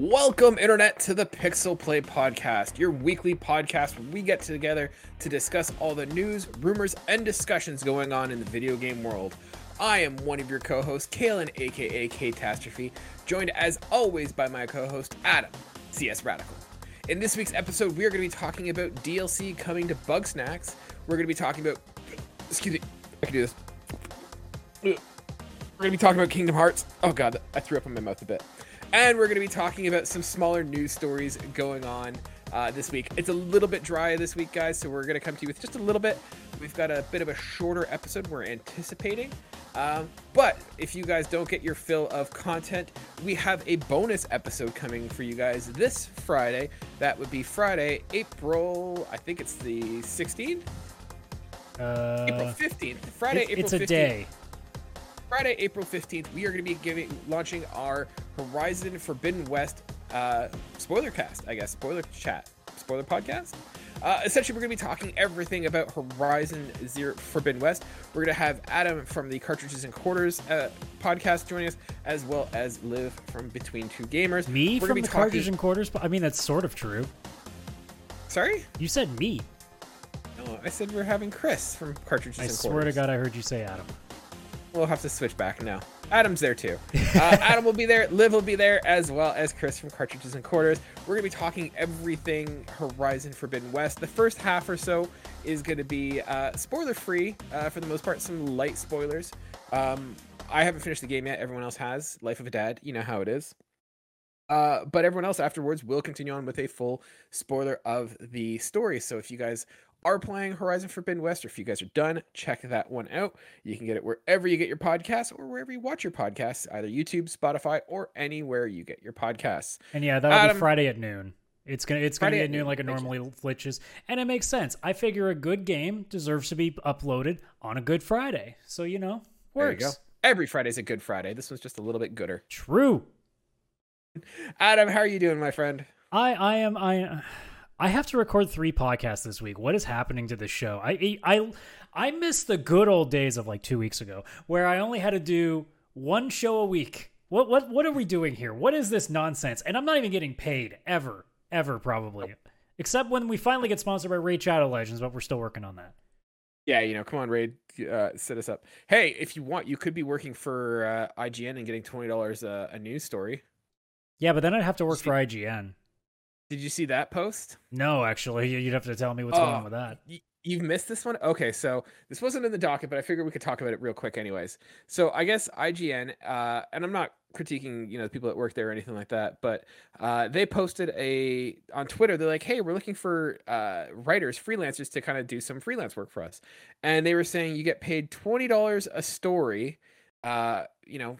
Welcome, Internet, to the Pixel Play Podcast, your weekly podcast where we get together to discuss all the news, rumors, and discussions going on in the video game world. I am one of your co hosts, Kalen, aka Catastrophe, joined as always by my co host, Adam, CS Radical. In this week's episode, we are going to be talking about DLC coming to Bugsnax. We're going to be talking about. Excuse me, I can do this. We're going to be talking about Kingdom Hearts. Oh god, I threw up in my mouth a bit. And we're going to be talking about some smaller news stories going on uh, this week. It's a little bit dry this week, guys, so we're going to come to you with just a little bit. We've got a bit of a shorter episode we're anticipating. Um, but if you guys don't get your fill of content, we have a bonus episode coming for you guys this Friday. That would be Friday, April, I think it's the 16th? Uh, April 15th. Friday, it's, April it's a 15th. day. Friday, April 15th, we are going to be giving launching our Horizon Forbidden West uh, spoiler cast, I guess, spoiler chat, spoiler podcast. Uh, essentially, we're going to be talking everything about Horizon Zero Forbidden West. We're going to have Adam from the Cartridges and Quarters uh, podcast joining us, as well as Liv from Between Two Gamers. Me We're from the talking- and quarters. I mean, that's sort of true. Sorry, You said me. no, I said we're having Chris from Cartridges I and swear Quarters. to God, I heard you say Adam. We'll have to switch back now. Adam's there too. Uh, Adam will be there. Liv will be there, as well as Chris from Cartridges and Quarters. We're going to be talking everything Horizon Forbidden West. The first half or so is going to be uh, spoiler free uh, for the most part, some light spoilers. Um, I haven't finished the game yet. Everyone else has. Life of a Dad. You know how it is. Uh, but everyone else afterwards will continue on with a full spoiler of the story. So if you guys are playing Horizon Forbidden West, or if you guys are done, check that one out. You can get it wherever you get your podcasts or wherever you watch your podcasts, either YouTube, Spotify, or anywhere you get your podcasts. And yeah, that'll Adam- be Friday at noon. It's gonna it's gonna be at noon noon, like it normally glitches, and it makes sense. I figure a good game deserves to be uploaded on a Good Friday, so you know There you works. go. Every Friday's a good Friday. This one's just a little bit gooder. True. Adam, how are you doing, my friend? I I am I I have to record three podcasts this week. What is happening to this show? I I I miss the good old days of like two weeks ago where I only had to do one show a week. What what what are we doing here? What is this nonsense? And I'm not even getting paid ever ever probably. Except when we finally get sponsored by Raid Shadow Legends, but we're still working on that. Yeah, you know, come on, Raid, uh, set us up. Hey, if you want, you could be working for uh, IGN and getting twenty dollars a, a news story. Yeah, but then I'd have to work for IGN. Did you see that post? No, actually, you'd have to tell me what's going on Oh, with that. y- You've missed this one? Okay, so this wasn't in the docket, but I figured we could talk about it real quick anyways. So I guess IGN, uh, and I'm not critiquing, you know, the people that work there or anything like that, but uh, they posted a on Twitter, they're like, hey, we're looking for uh, writers, freelancers to kind of do some freelance work for us. And they were saying you get paid $20 a story, uh, you know,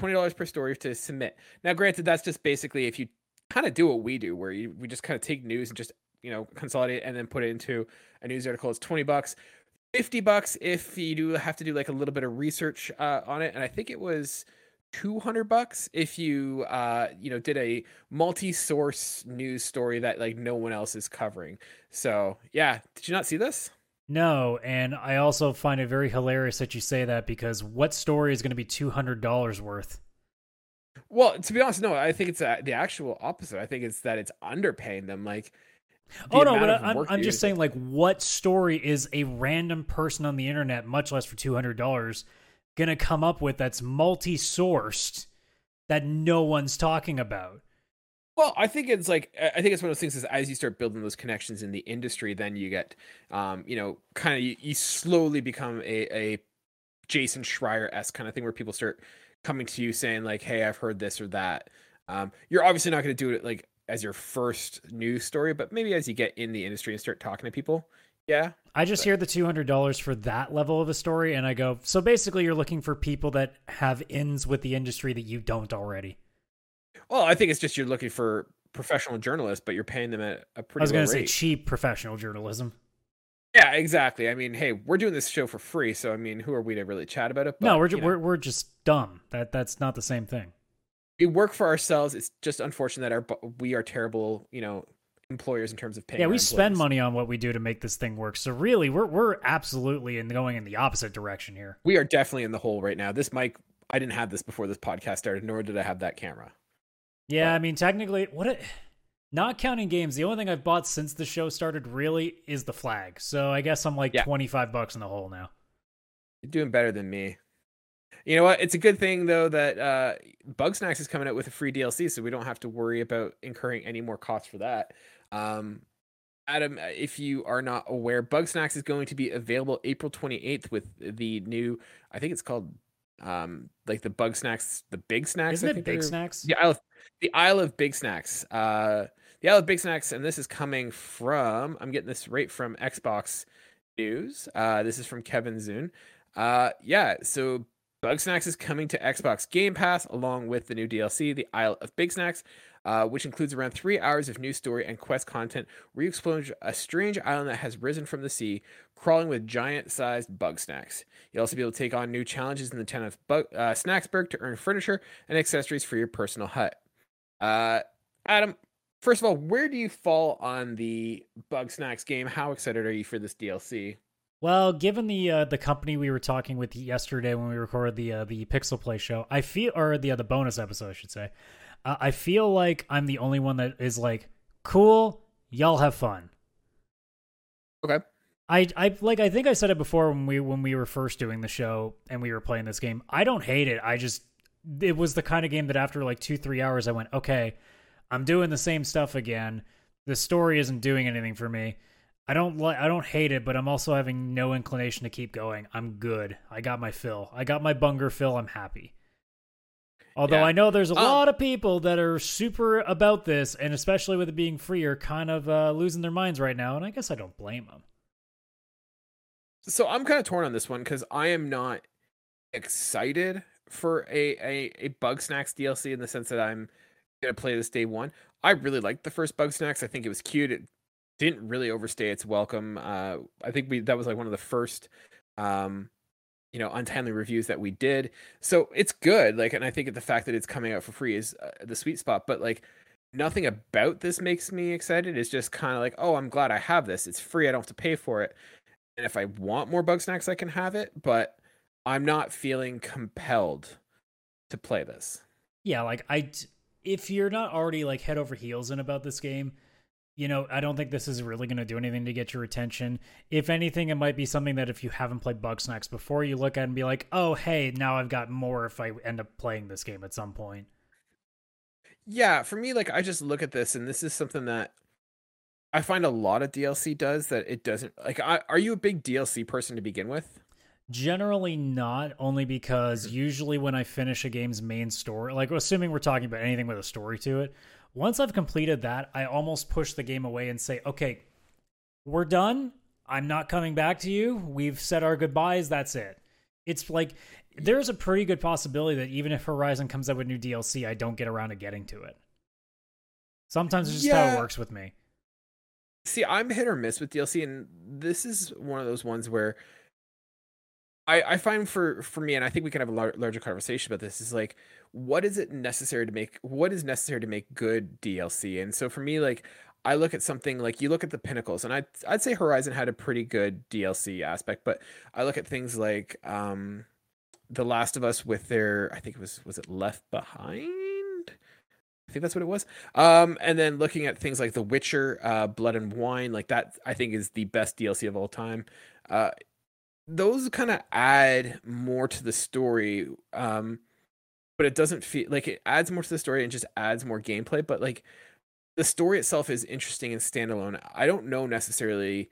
$20 per story to submit. Now, granted, that's just basically if you kind of do what we do, where you, we just kind of take news and just, you know, consolidate and then put it into a news article. It's 20 bucks, 50 bucks if you do have to do like a little bit of research uh, on it. And I think it was 200 bucks if you, uh, you know, did a multi source news story that like no one else is covering. So, yeah. Did you not see this? No, and I also find it very hilarious that you say that because what story is going to be two hundred dollars worth? Well, to be honest, no, I think it's uh, the actual opposite. I think it's that it's underpaying them. Like, Oh no, but I'm, I'm just saying, like, what story is a random person on the internet, much less for two hundred dollars, to come up with that's multi-sourced that no one's talking about? Well, I think it's like I I think it's one of those things is as you start building those connections in the industry, then you get, um, you know, kind of you, you slowly become a a Jason Schreier s kind of thing where people start coming to you saying like, "Hey, I've heard this or that." Um, you're obviously not going to do it like as your first news story, but maybe as you get in the industry and start talking to people, yeah, I just hear the two hundred dollars for that level of a story, and I go, so basically, you're looking for people that have ins with the industry that you don't already. Well, I think it's just you're looking for professional journalists, but you're paying them at a pretty I was going to say cheap professional journalism. Yeah, exactly. I mean, hey, we're doing this show for free, so I mean, who are we to really chat about it? no, we're, ju- we're we're just dumb. That that's not the same thing. we work for ourselves. It's just unfortunate that our we are terrible, you know, employers in terms of paying. Yeah, we spend money on what we do to make this thing work. So really, we're we're absolutely in going in the opposite direction here. We are definitely in the hole right now. This mic, I didn't have this before this podcast started, nor did I have that camera. Yeah, I mean, technically, what it, not counting games, the only thing I've bought since the show started really is the flag. So I guess I'm like Yeah. 25 bucks in the hole now. You're doing better than me. You know what? It's a good thing though that uh, Bugsnax is coming out with a free DLC, so we don't have to worry about incurring any more costs for that. Um, Adam, if you are not aware, Bugsnax is going to be available April 28th with the new. I think it's called um, like the Bugsnax, the Bigsnax. Isn't I it Bigsnax? yeah of, the Isle of Bigsnax. Uh, the Isle of Bigsnax, and this is coming from. I'm getting this right from Xbox News. Uh, this is from Kevin Zuhn. Uh, yeah, so Bugsnax is coming to Xbox Game Pass along with the new DLC, The Isle of Bigsnax, uh, which includes around three hours of new story and quest content where you a strange island that has risen from the sea, crawling with giant sized bug snacks. You'll also be able to take on new challenges in the town of bug, uh, Snaxburg to earn furniture and accessories for your personal hut. Uh, Adam, first of all, where do you fall on the Bugsnax game? How excited are you for this DLC? Well, given the uh, the company we were talking with yesterday when we recorded the uh, the Pixel Play show, I feel or the uh, the bonus episode, I should say, uh, I feel like I'm the only one that is like, cool, y'all have fun. Okay. I I like I think I said it before when we when we were first doing the show and we were playing this game. I don't hate it. I just it was the kind of game that after like 2-3 hours I went, "Okay, I'm doing the same stuff again. The story isn't doing anything for me. I don't like I don't hate it, but I'm also having no inclination to keep going. I'm good. I got my fill. I got my bunger fill. I'm happy. Although Yeah. I know there's a Um, lot of people that are super about this, and especially with it being free, are kind of uh, losing their minds right now, and I guess I don't blame them. So I'm kind of torn on this one because I am not excited for a, a a Bugsnax DLC in the sense that I'm gonna play this day one. I really liked the first Bugsnax. I think it was cute. It didn't really overstay its welcome. Uh, I think we that was like one of the first, um, you know, untimely reviews that we did. So it's good. Like, and I think the fact that it's coming out for free is uh, the sweet spot. But like, nothing about this makes me excited. It's just kind of like, oh, I'm glad I have this. It's free. I don't have to pay for it. And if I want more bug snacks, I can have it. But I'm not feeling compelled to play this. Yeah, like I if you're not already like head over heels in about this game, you know, I don't think this is really going to do anything to get your attention. If anything, it might be something that if you haven't played Bugsnax before, you look at and be like, oh, hey, now I've got more if I end up playing this game at some point. Yeah, for me, like I just look at this, and this is something that I find a lot of DLC does that it doesn't. Like, I, are you a big DLC person to begin with? Generally not, only because usually when I finish a game's main story, like assuming we're talking about anything with a story to it, once I've completed that, I almost push the game away and say, okay, we're done. I'm not coming back to you. We've said our goodbyes. That's it. It's like there's a pretty good possibility that even if Horizon comes out with new DLC, I don't get around to getting to it. Sometimes it's just how it works with me. See, I'm hit or miss with DLC, and this is one of those ones where I I find for for me, and I think we can have a lar- larger conversation about this. Is like, what is it necessary to make? What is necessary to make good DLC? And so for me, like, I look at something like you look at the pinnacles, and I'd I'd say Horizon had a pretty good DLC aspect, but I look at things like um, The Last of Us with their I think it was was it Left Behind. I think that's what it was. Um, and then looking at things like The Witcher, uh, Blood and Wine, like that, I think is the best DLC of all time. Uh, those kind of add more to the story, um, but it doesn't feel like it adds more to the story and just adds more gameplay. But like the story itself is interesting and standalone. I don't know necessarily.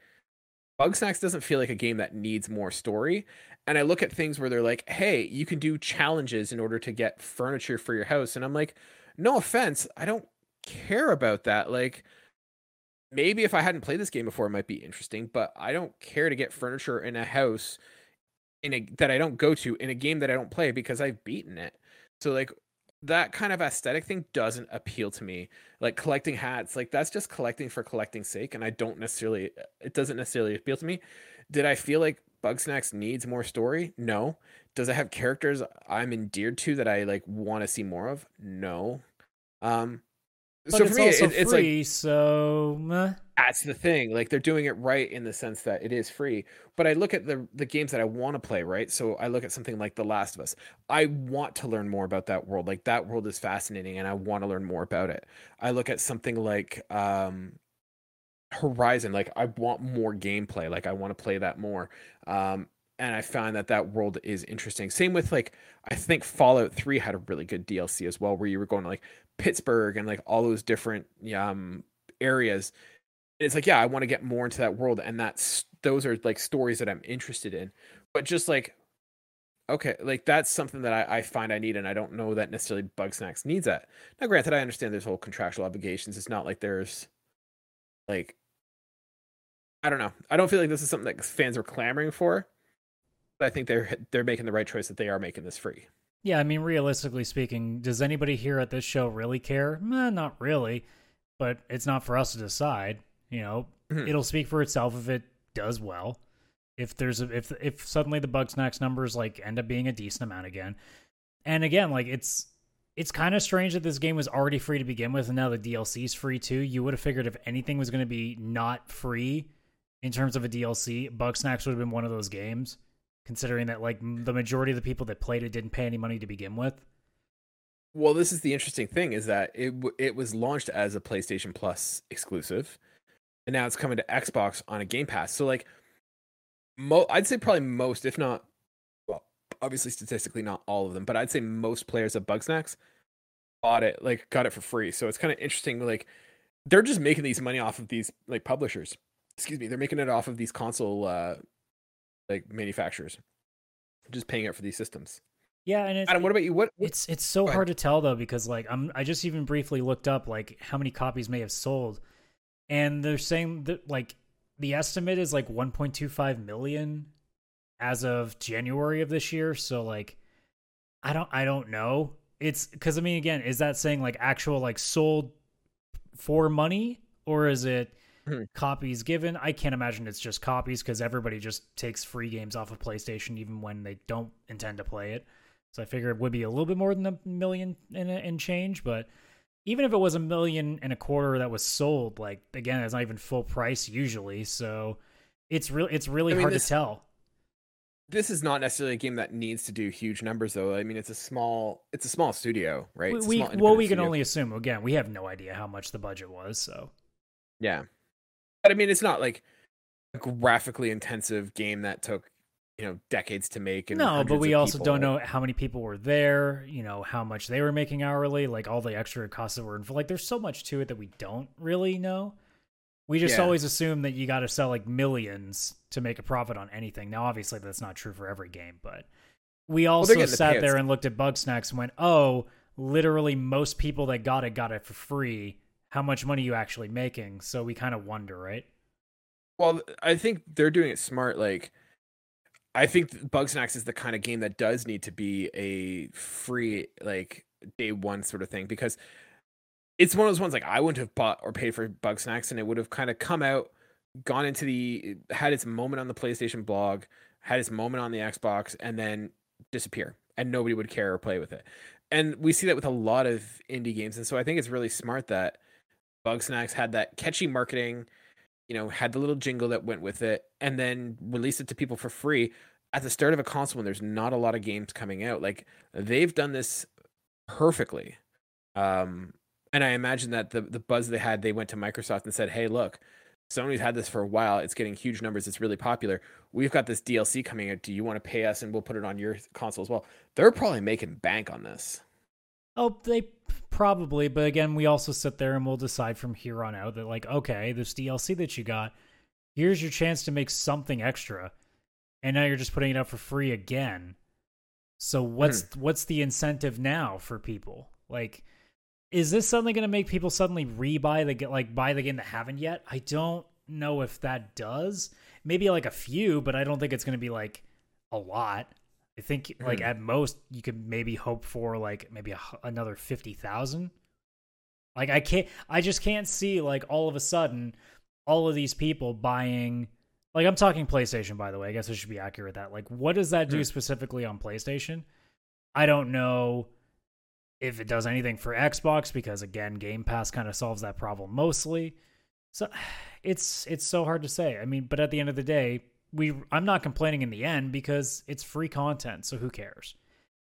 Bugsnax doesn't feel like a game that needs more story. And I look at things where they're like, hey, you can do challenges in order to get furniture for your house. And I'm like, no offense, I don't care about that. Like, maybe if I hadn't played this game before, it might be interesting, but I don't care to get furniture in a house in a that I don't go to in a game that I don't play because I've beaten it. So like that kind of aesthetic thing doesn't appeal to me. Like collecting hats, like that's just collecting for collecting's sake, and I don't necessarily it doesn't necessarily appeal to me. Did I feel like Bugsnax needs more story? No. Does it have characters I'm endeared to that I like want to see more of? No. Um But so it's for me, also it, it's free, like so meh. that's the thing. Like they're doing it right in the sense that it is free. But I look at the the games that I want to play, right? So I look at something like The Last of Us. I want to learn more about that world. Like that world is fascinating, and I want to learn more about it. I look at something like um, Horizon. Like I want more gameplay. Like I want to play that more. Um, and I found that that world is interesting. Same with like I think Fallout 3 had a really good DLC as well where you were going to like Pittsburgh and like all those different um areas. it's like yeah, I want to get more into that world and that's those are like stories that I'm interested in. But just like okay, like that's something that I, I find I need and I don't know that necessarily Bugsnax needs that. Now granted I understand there's whole contractual obligations. It's not like there's like I don't know. I don't feel like this is something that fans are clamoring for But I think they're they're making the right choice that they are making this free. Yeah, I mean, realistically speaking, does anybody here at this show really care? Eh, not really, but it's not for us to decide. You know, mm-hmm. it'll speak for itself if it does well. If there's a, if if suddenly the Bugsnax numbers like end up being a decent amount again, and again, like it's it's kind of strange that this game was already free to begin with, and now the DLC is free too. You would have figured if anything was going to be not free in terms of a DLC, Bugsnax would have been one of those games considering that like the majority of the people that played it didn't pay any money to begin with. Well, this is the interesting thing is that it it was launched as a PlayStation Plus exclusive, and now it's coming to Xbox on a Game Pass. So like, mo- I'd say probably most, if not, well, obviously statistically not all of them, but I'd say most players of Bugsnax bought it, like got it for free. So it's kind of interesting. Like, they're just making these money off of these like publishers. Excuse me, they're making it off of these console uh, like manufacturers, just paying it for these systems. Yeah, and Adam, what about you? What, what it's it's so hard to tell though because like I'm I just even briefly looked up like how many copies may have sold, and they're saying that like the estimate is like 1.25 million as of January of this year. So like, I don't I don't know. It's because I mean again, is that saying like actual like sold for money or is it Hmm. copies given. I can't imagine it's just copies because everybody just takes free games off of PlayStation even when they don't intend to play it. So I figure it would be a little bit more than a million in, in change, but even if it was a million and a quarter that was sold, like again, it's not even full price usually. So it's really it's really I mean, hard this, to tell. This is not necessarily a game that needs to do huge numbers, though. I mean, it's a small it's a small studio, right? We, well, we can only assume. Again, we have no idea how much the budget was, so yeah. But I mean, it's not like a graphically intensive game that took you know decades to make. no, but we also people. don't know how many people were there. You know how much they were making hourly, like all the extra costs that were involved. Like, there's so much to it that we don't really know. We just yeah. always assume that you got to sell like millions to make a profit on anything. Now, obviously, that's not true for every game, but we also well, sat the there and looked at Bugsnax and went, "Oh, literally, most people that got it got it for free." How much money you actually making. So we kind of wonder, right? Well, I think they're doing it smart. Like, I think Bugsnax is the kind of game that does need to be a free, like day one sort of thing because it's one of those ones like I wouldn't have bought or paid for Bugsnax and it would have kind of come out, gone into the had its moment on the PlayStation blog, had its moment on the Xbox, and then disappear, and nobody would care or play with it. And we see that with a lot of indie games, and so I think it's really smart that Bugsnax had that catchy marketing, you know, had the little jingle that went with it, and then released it to people for free at the start of a console when there's not a lot of games coming out. Like they've done this perfectly. Um, and I imagine that the the buzz they had, they went to Microsoft and said, "Hey, look, Sony's had this for a while. It's getting huge numbers. It's really popular. We've got this DLC coming out. Do you want to pay us and we'll put it on your console as well?" They're probably making bank on this. Oh, they probably, but again, we also sit there and we'll decide from here on out that like, okay, this DLC that you got, here's your chance to make something extra, and now you're just putting it up for free again. So what's hmm. what's the incentive now for people? Like, is this suddenly going to make people suddenly rebuy the like buy the game that haven't yet? I don't know if that does. Maybe like a few, but I don't think it's going to be like a lot. I think like mm. at most you could maybe hope for like maybe a, another 50,000. Like I can't I just can't see like all of a sudden all of these people buying like I'm talking PlayStation by the way. I guess I should be accurate that. Like what does that do mm. specifically on PlayStation? I don't know if it does anything for Xbox because again, Game Pass kind of solves that problem mostly. So it's it's so hard to say. I mean, but at the end of the day, we I'm not complaining in the end because it's free content, so who cares?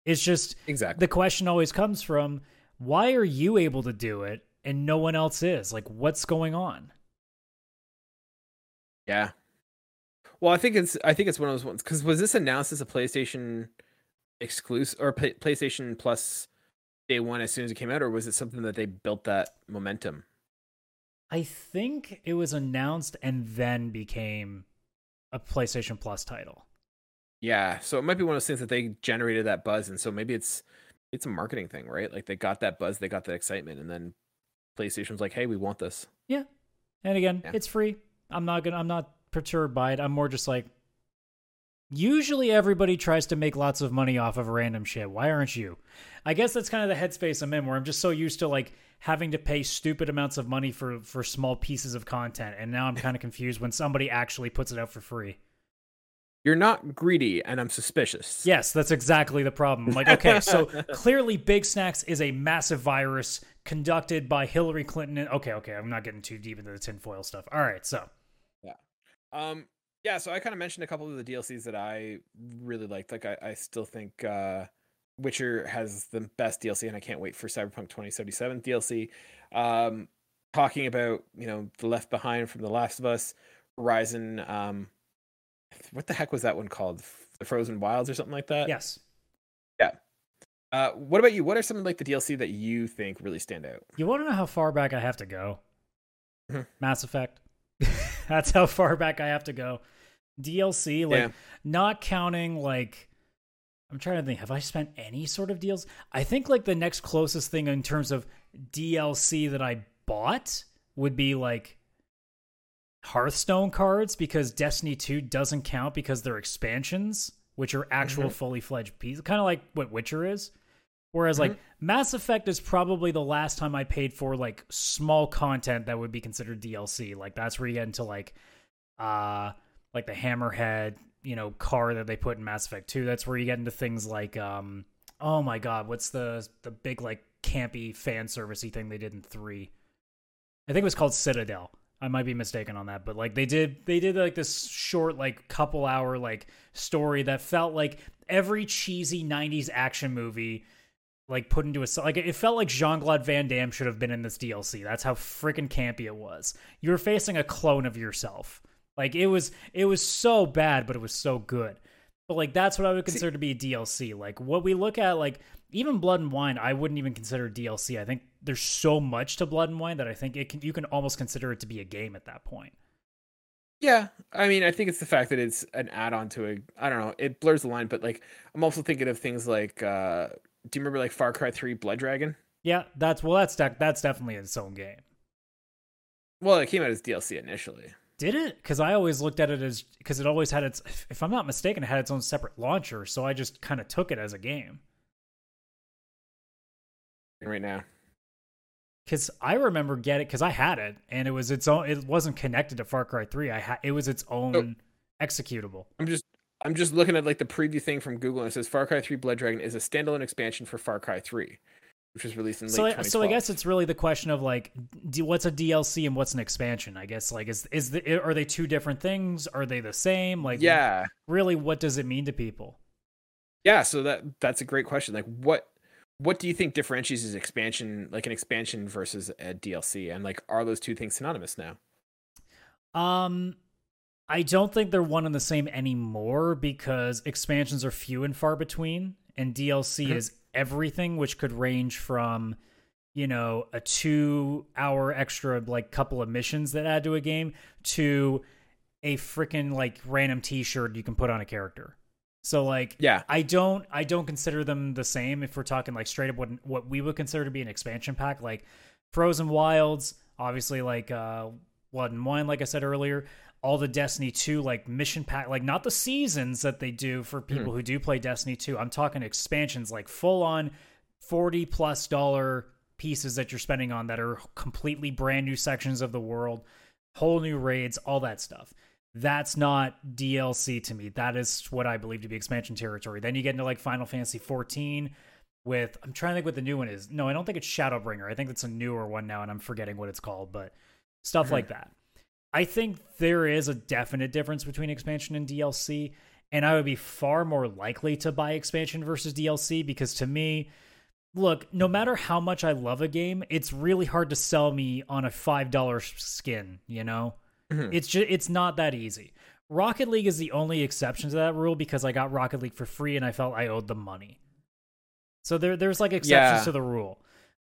It's just exactly the question always comes from why are you able to do it and no one else is? Like what's going on? Yeah. Well, I think it's I think it's one of those ones because was this announced as a PlayStation exclusive or P- PlayStation Plus day one as soon as it came out, or was it something that they built that momentum? I think it was announced and then became a PlayStation Plus title. Yeah, so it might be one of those things that they generated that buzz, and so maybe it's it's a marketing thing, right? Like they got that buzz, they got that excitement, and then PlayStation's like, "Hey, we want this." Yeah, and again, Yeah. it's free. I'm not gonna. I'm not perturbed by it. I'm more just like. Usually, everybody tries to make lots of money off of random shit. Why aren't you? I guess that's kind of the headspace I'm in, where I'm just so used to like having to pay stupid amounts of money for for small pieces of content, and now I'm kind of confused when somebody actually puts it out for free. You're not greedy, and I'm suspicious. Yes, that's exactly the problem. I'm like, okay, so clearly Big Snacks is a massive virus conducted by Hillary Clinton. And, okay, okay, I'm not getting too deep into the tinfoil stuff. All right, so Yeah. Um, yeah, so I kind of mentioned a couple of the DLCs that I really liked. Like, I, I still think uh, Witcher has the best DLC, and I can't wait for Cyberpunk 2077 DLC. Um, talking about you know the Left Behind from The Last of Us, Horizon. Um, what the heck was that one called? The Frozen Wilds or something like that. yes, Yeah. Uh, what about you? What are some of like the DLC that you think really stand out? you want to know how far back I have to go? Mhm. Mass Effect. that's how far back I have to go. DLC, like Yeah. not counting like. I'm trying to think. Have I spent any sort of deals? I think like the next closest thing in terms of DLC that I bought would be like Hearthstone cards because Destiny 2 doesn't count because they're expansions, which are actual Mhm. fully fledged pieces, kind of like what Witcher is. Whereas like Mm-hmm. Mass Effect is probably the last time I paid for like small content that would be considered DLC. Like that's where you get into like uh like the hammerhead, you know, car that they put in Mass Effect 2. That's where you get into things like um oh my god, what's the the big like campy fan servicey thing they did in 3? I think it was called Citadel. I might be mistaken on that, but like they did they did like this short like couple hour like story that felt like every cheesy 90s action movie like put into a like it felt like Jean-Claude Van Damme should have been in this DLC. That's how freaking campy it was. You were facing a clone of yourself. Like it was it was so bad, but it was so good. But like that's what I would consider to be a DLC. Like what we look at like even Blood and Wine, I wouldn't even consider DLC. I think there's so much to Blood and Wine that I think it can you can almost consider it to be a game at that point. Yeah, I mean, I think it's the fact that it's an add-on to a. I don't know. It blurs the line, but like, I'm also thinking of things like. uh Do you remember like Far Cry Three Blood Dragon? Yeah, that's well that's de- that's definitely its own game. Well, it came out as DLC initially. Did it? Because I always looked at it as because it always had its. If I'm not mistaken, it had its own separate launcher, so I just kind of took it as a game. Right now, Because I remember get it because I had it and it was its own. It wasn't connected to Far Cry Three. I had it was its own executable. I'm just I'm just looking at like the preview thing from Google, and it says Far Cry Three Blood Dragon is a standalone expansion for Far Cry Three, which was released in late So, I, 2012. so I guess it's really the question of like, what's a DLC and what's an expansion? I guess like is is the are they two different things? Are they the same? Like, yeah, really, what does it mean to people? yeah. So that that's a great question. Like, what what do you think differentiates an expansion, like an expansion versus a DLC, and like are those two things synonymous now? Um, I don't think they're one and the same anymore because expansions are few and far between, and DLC Mhm. is everything, which could range from, you know, a two-hour extra like couple of missions that add to a game to a freaking like random T-shirt you can put on a character. So like, Yeah, I don't I don't consider them the same if we're talking like straight up what what we would consider to be an expansion pack like Frozen Wilds, obviously like uh Blood and Wine like I said earlier, all the Destiny 2 like mission pack like not the seasons that they do for people who do play Destiny 2. I'm talking expansions like full on 40 plus dollar pieces that you're spending on that are completely brand new sections of the world, whole new raids, all that stuff. That's not DLC to me. That is what I believe to be expansion territory. Then you get into like Final Fantasy 14, with I'm trying to think what the new one is. No, I don't think it's Shadowbringer. I think it's a newer one now, and I'm forgetting what it's called, but stuff mm-hmm. like that. I think there is a definite difference between expansion and DLC, and I would be far more likely to buy expansion versus DLC because to me, look, no matter how much I love a game, it's really hard to sell me on a $5 skin, you know? Mm-hmm. It's just it's not that easy. Rocket League is the only exception to that rule because I got Rocket League for free and I felt I owed them money. So there there's like exceptions yeah. to the rule.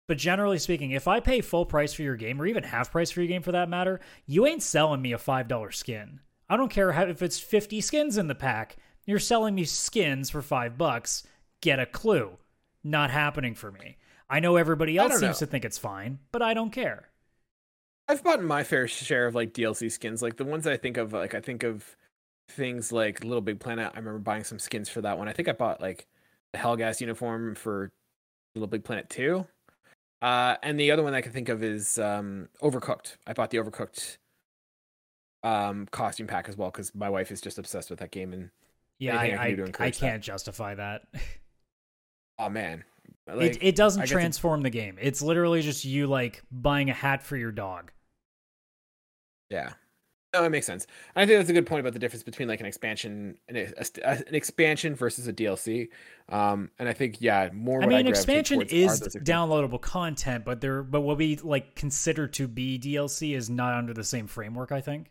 But generally speaking, if I pay full price for your game, or even half price for your game for that matter, you ain't selling me a $5 skin. I don't care how, if it's 50 skins in the pack. You're selling me skins for five bucks. Get a clue. Not happening for me. I know everybody else seems know. to think it's fine, but I don't care. I've bought my fair share of like DLC skins. Like the ones I think of, like I think of things like Little Big Planet. I remember buying some skins for that one. I think I bought like the Helghast uniform for Little Big Planet 2. Uh, and the other one I can think of is um, Overcooked. I bought the Overcooked um, costume pack as well because my wife is just obsessed with that game and yeah, I, I, I, I can't justify that. oh man, like, it it doesn't transform to... the game. It's literally just you like buying a hat for your dog. Yeah, no, it makes sense. I think that's a good point about the difference between like an expansion, an, a, an expansion versus a DLC. Um, and I think yeah, more. I mean, I expansion is downloadable content, but there, but what we like consider to be DLC is not under the same framework. I think.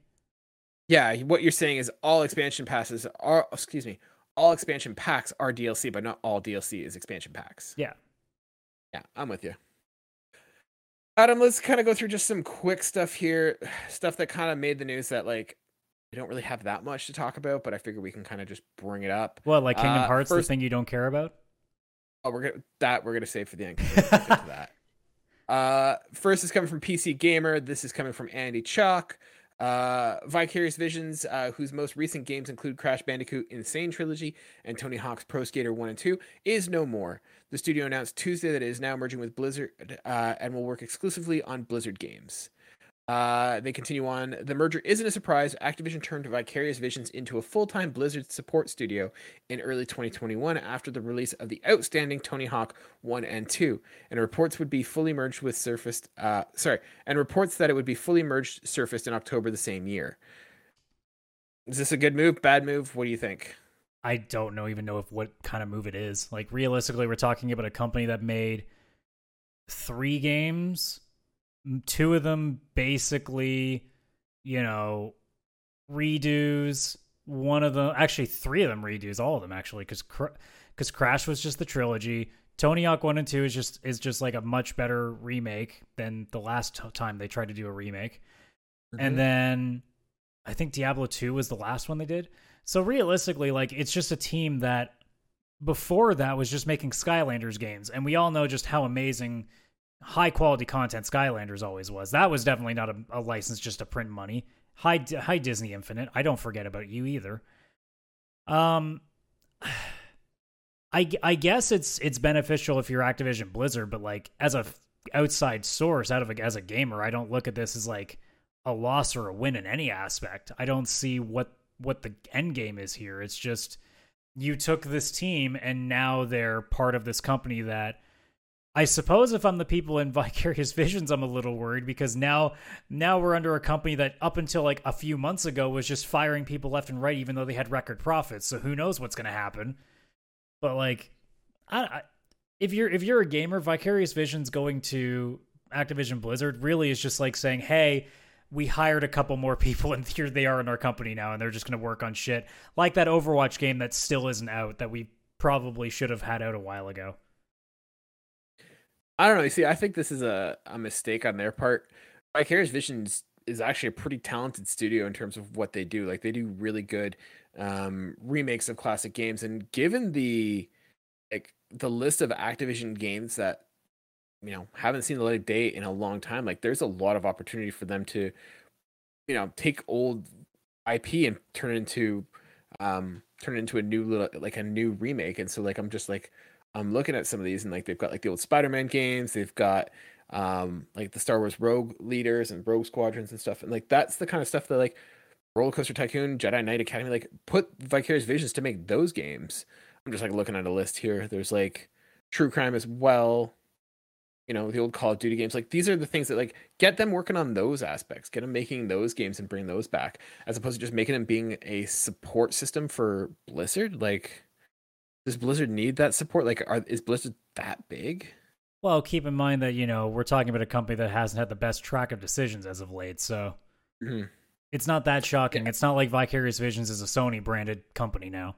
Yeah, what you're saying is all expansion passes are, excuse me, all expansion packs are DLC, but not all DLC is expansion packs. Yeah. Yeah, I'm with you. Adam, let's kind of go through just some quick stuff here, stuff that kind of made the news that like we don't really have that much to talk about, but I figure we can kind of just bring it up. Well, like Kingdom uh, Hearts, first, the thing you don't care about. Oh, we're gonna that we're gonna save for the end. that. Uh, first is coming from PC Gamer. This is coming from Andy Chalk. Uh, Vicarious Visions, uh, whose most recent games include Crash Bandicoot N. Sane Trilogy and Tony Hawk's Pro Skater 1 and 2, is no more. The studio announced Tuesday that it is now merging with Blizzard uh, and will work exclusively on Blizzard games. Uh, they continue on. The merger isn't a surprise. Activision turned Vicarious Visions into a full time Blizzard support studio in early 2021 after the release of the outstanding Tony Hawk 1 and 2. And reports would be fully merged with Surfaced. Uh, sorry, and reports that it would be fully merged surfaced in October the same year. Is this a good move? Bad move? What do you think? I don't know even know if what kind of move it is. Like realistically, we're talking about a company that made three games two of them basically, you know, redos. One of them, actually, three of them redos. All of them actually, because because Crash was just the trilogy. Tony Hawk One and Two is just is just like a much better remake than the last time they tried to do a remake. Mm-hmm. And then I think Diablo Two was the last one they did. So realistically, like it's just a team that before that was just making Skylanders games, and we all know just how amazing high quality content Skylanders always was. That was definitely not a, a license just to print money. Hi, hi Disney Infinite. I don't forget about you either. Um, I I guess it's it's beneficial if you're Activision Blizzard, but like as a outside source, out of a, as a gamer, I don't look at this as like a loss or a win in any aspect. I don't see what what the end game is here. It's just you took this team and now they're part of this company that I suppose if I'm the people in Vicarious Visions, I'm a little worried because now now we're under a company that up until like a few months ago was just firing people left and right, even though they had record profits. So who knows what's going to happen? But like, I, I, if you're if you're a gamer, Vicarious Visions going to Activision Blizzard really is just like saying, hey. We hired a couple more people, and here they are in our company now, and they're just going to work on shit like that Overwatch game that still isn't out that we probably should have had out a while ago. I don't know. You see, I think this is a, a mistake on their part. Vicarious Visions is actually a pretty talented studio in terms of what they do. Like they do really good um, remakes of classic games, and given the like the list of Activision games that you know haven't seen the light of day in a long time, like there's a lot of opportunity for them to you know take old IP and turn it into um turn it into a new little like a new remake. And so like I'm just like I'm looking at some of these and like they've got like the old Spider-Man games, they've got um like the Star Wars Rogue leaders and Rogue Squadrons and stuff, and like that's the kind of stuff that like Roller Coaster Tycoon, Jedi Knight Academy, like put Vicarious Visions to make those games. I'm just like looking at a list here. There's like True Crime as well. You know, the old Call of Duty games. Like these are the things that like get them working on those aspects, get them making those games and bring those back, as opposed to just making them being a support system for Blizzard. Like, does Blizzard need that support? Like, are is Blizzard that big? Well, keep in mind that you know we're talking about a company that hasn't had the best track of decisions as of late, so mm-hmm. it's not that shocking. Yeah. It's not like Vicarious Visions is a Sony branded company now.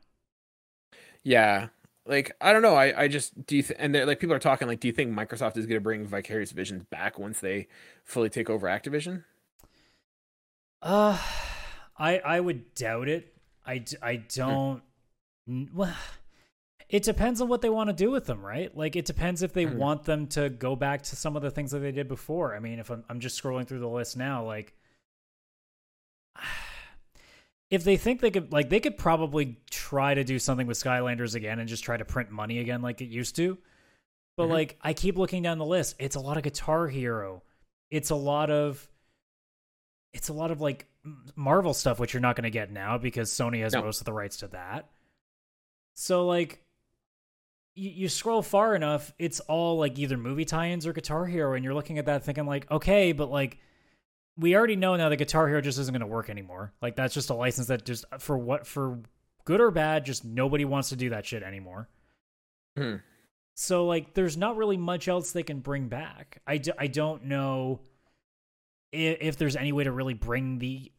Yeah, like I don't know. I I just do you th- and like people are talking like, do you think Microsoft is going to bring Vicarious Visions back once they fully take over Activision? Uh, I I would doubt it. I I hmm. don't. Well, it depends on what they want to do with them, right? Like it depends if they mm-hmm. want them to go back to some of the things that they did before. I mean, if I'm I'm just scrolling through the list now, like if they think they could like they could probably try to do something with Skylanders again and just try to print money again like it used to. But mm-hmm. like I keep looking down the list, it's a lot of Guitar Hero. It's a lot of it's a lot of like Marvel stuff which you're not going to get now because Sony has no. most of the rights to that. So like you, you scroll far enough, it's all like either movie tie-ins or Guitar Hero and you're looking at that thinking like, "Okay, but like we already know now that Guitar Hero just isn't going to work anymore. Like that's just a license that just for what for good or bad, just nobody wants to do that shit anymore. Hmm. So like, there's not really much else they can bring back. I, d- I don't know if, if there's any way to really bring the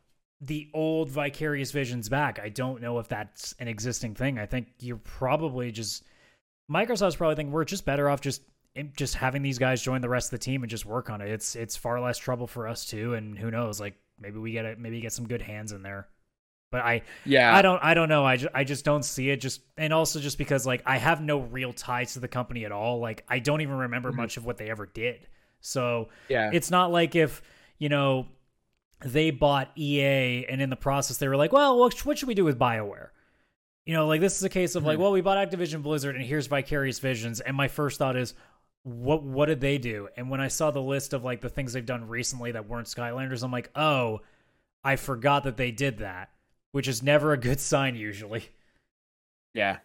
the old Vicarious Visions back. I don't know if that's an existing thing. I think you're probably just Microsoft's probably thinking we're just better off just just having these guys join the rest of the team and just work on it. It's it's far less trouble for us too, and who knows? Like maybe we get it, maybe get some good hands in there. But I yeah I don't I don't know. I just, I just don't see it. Just and also just because like I have no real ties to the company at all. Like I don't even remember mm-hmm. much of what they ever did. So yeah, it's not like if you know they bought EA and in the process they were like, well, what, what should we do with Bioware? You know, like this is a case of like, mm-hmm. well, we bought Activision Blizzard and here's Vicarious Visions, and my first thought is, what what did they do? And when I saw the list of like the things they've done recently that weren't Skylanders, I'm like, oh, I forgot that they did that, which is never a good sign usually. Yeah.